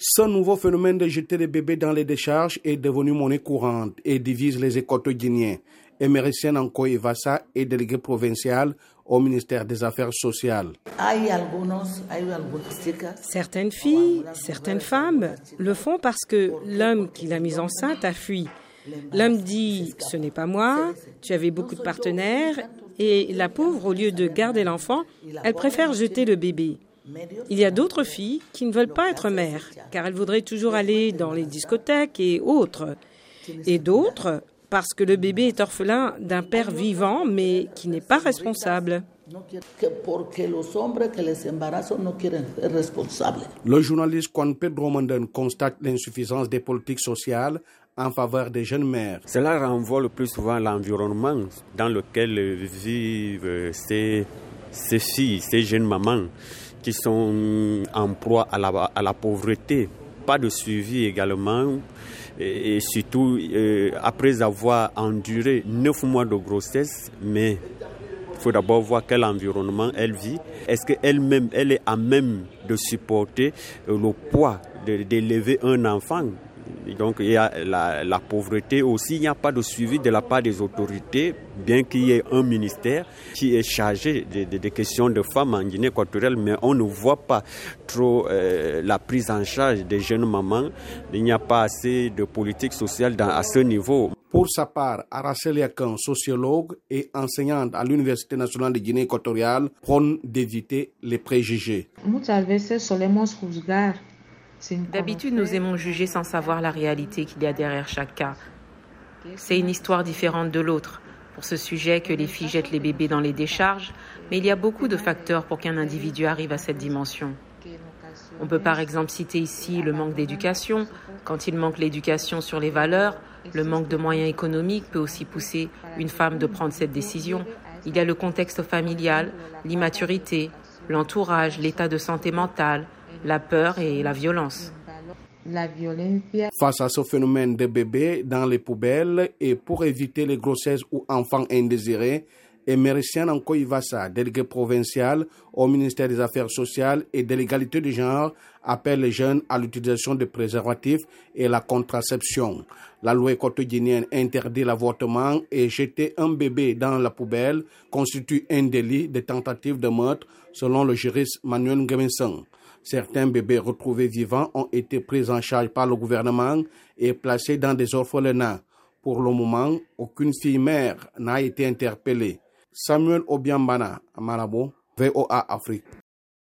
Ce nouveau phénomène de jeter des bébés dans les décharges est devenu monnaie courante et divise les écoles guinéens. Emericienne Ankoy Vassa est déléguée provinciale au ministère des Affaires sociales. Certaines filles, certaines femmes le font parce que l'homme qui l'a mise enceinte a fui. L'homme dit ⁇ ce n'est pas moi, tu avais beaucoup de partenaires ⁇ et la pauvre, au lieu de garder l'enfant, elle préfère jeter le bébé. Il y a d'autres filles qui ne veulent pas être mères, car elles voudraient toujours aller dans les discothèques et autres. Et d'autres parce que le bébé est orphelin d'un père vivant, mais qui n'est pas responsable. Le journaliste Juan Pedro Manden constate l'insuffisance des politiques sociales en faveur des jeunes mères. Cela renvoie le plus souvent à l'environnement dans lequel vivent ces, ces filles, ces jeunes mamans qui sont en proie à la, à la pauvreté. Pas de suivi également et, surtout euh, après avoir enduré neuf mois de grossesse, mais il faut d'abord voir quel environnement elle vit. Est-ce qu'elle-même, elle est à même de supporter euh, le poids d'élever un enfant? Donc il y a la, pauvreté aussi, il n'y a pas de suivi de la part des autorités, bien qu'il y ait un ministère qui est chargé des questions de femmes en Guinée équatoriale, mais on ne voit pas trop euh, la prise en charge des jeunes mamans. Il n'y a pas assez de politique sociale à ce niveau. Pour sa part, Araceli Akan, sociologue et enseignante à l'Université nationale de Guinée équatoriale, prône d'éviter les préjugés. D'habitude, nous aimons juger sans savoir la réalité qu'il y a derrière chaque cas. C'est une histoire différente de l'autre. Pour ce sujet que les filles jettent les bébés dans les décharges, mais il y a beaucoup de facteurs pour qu'un individu arrive à cette dimension. On peut par exemple citer ici le manque d'éducation. Quand il manque l'éducation sur les valeurs, le manque de moyens économiques peut aussi pousser une femme de prendre cette décision. Il y a le contexte familial, l'immaturité, l'entourage, l'état de santé mentale, la peur et la violence. Face à ce phénomène de bébés dans les poubelles et pour éviter les grossesses ou enfants indésirés, Emericienne Ankoïvassa, délégué provincial au ministère des Affaires sociales et de l'égalité du genre, appelle les jeunes à l'utilisation de préservatifs et la contraception. La loi quotidienne interdit l'avortement et jeter un bébé dans la poubelle constitue un délit de tentative de meurtre selon le juriste Manuel Ngeminson. Certains bébés retrouvés vivants ont été pris en charge par le gouvernement et placés dans des orphelinats. Pour le moment, aucune fille mère n'a été interpellée. Samuel Obiambana, Marabo, VOA Afrique.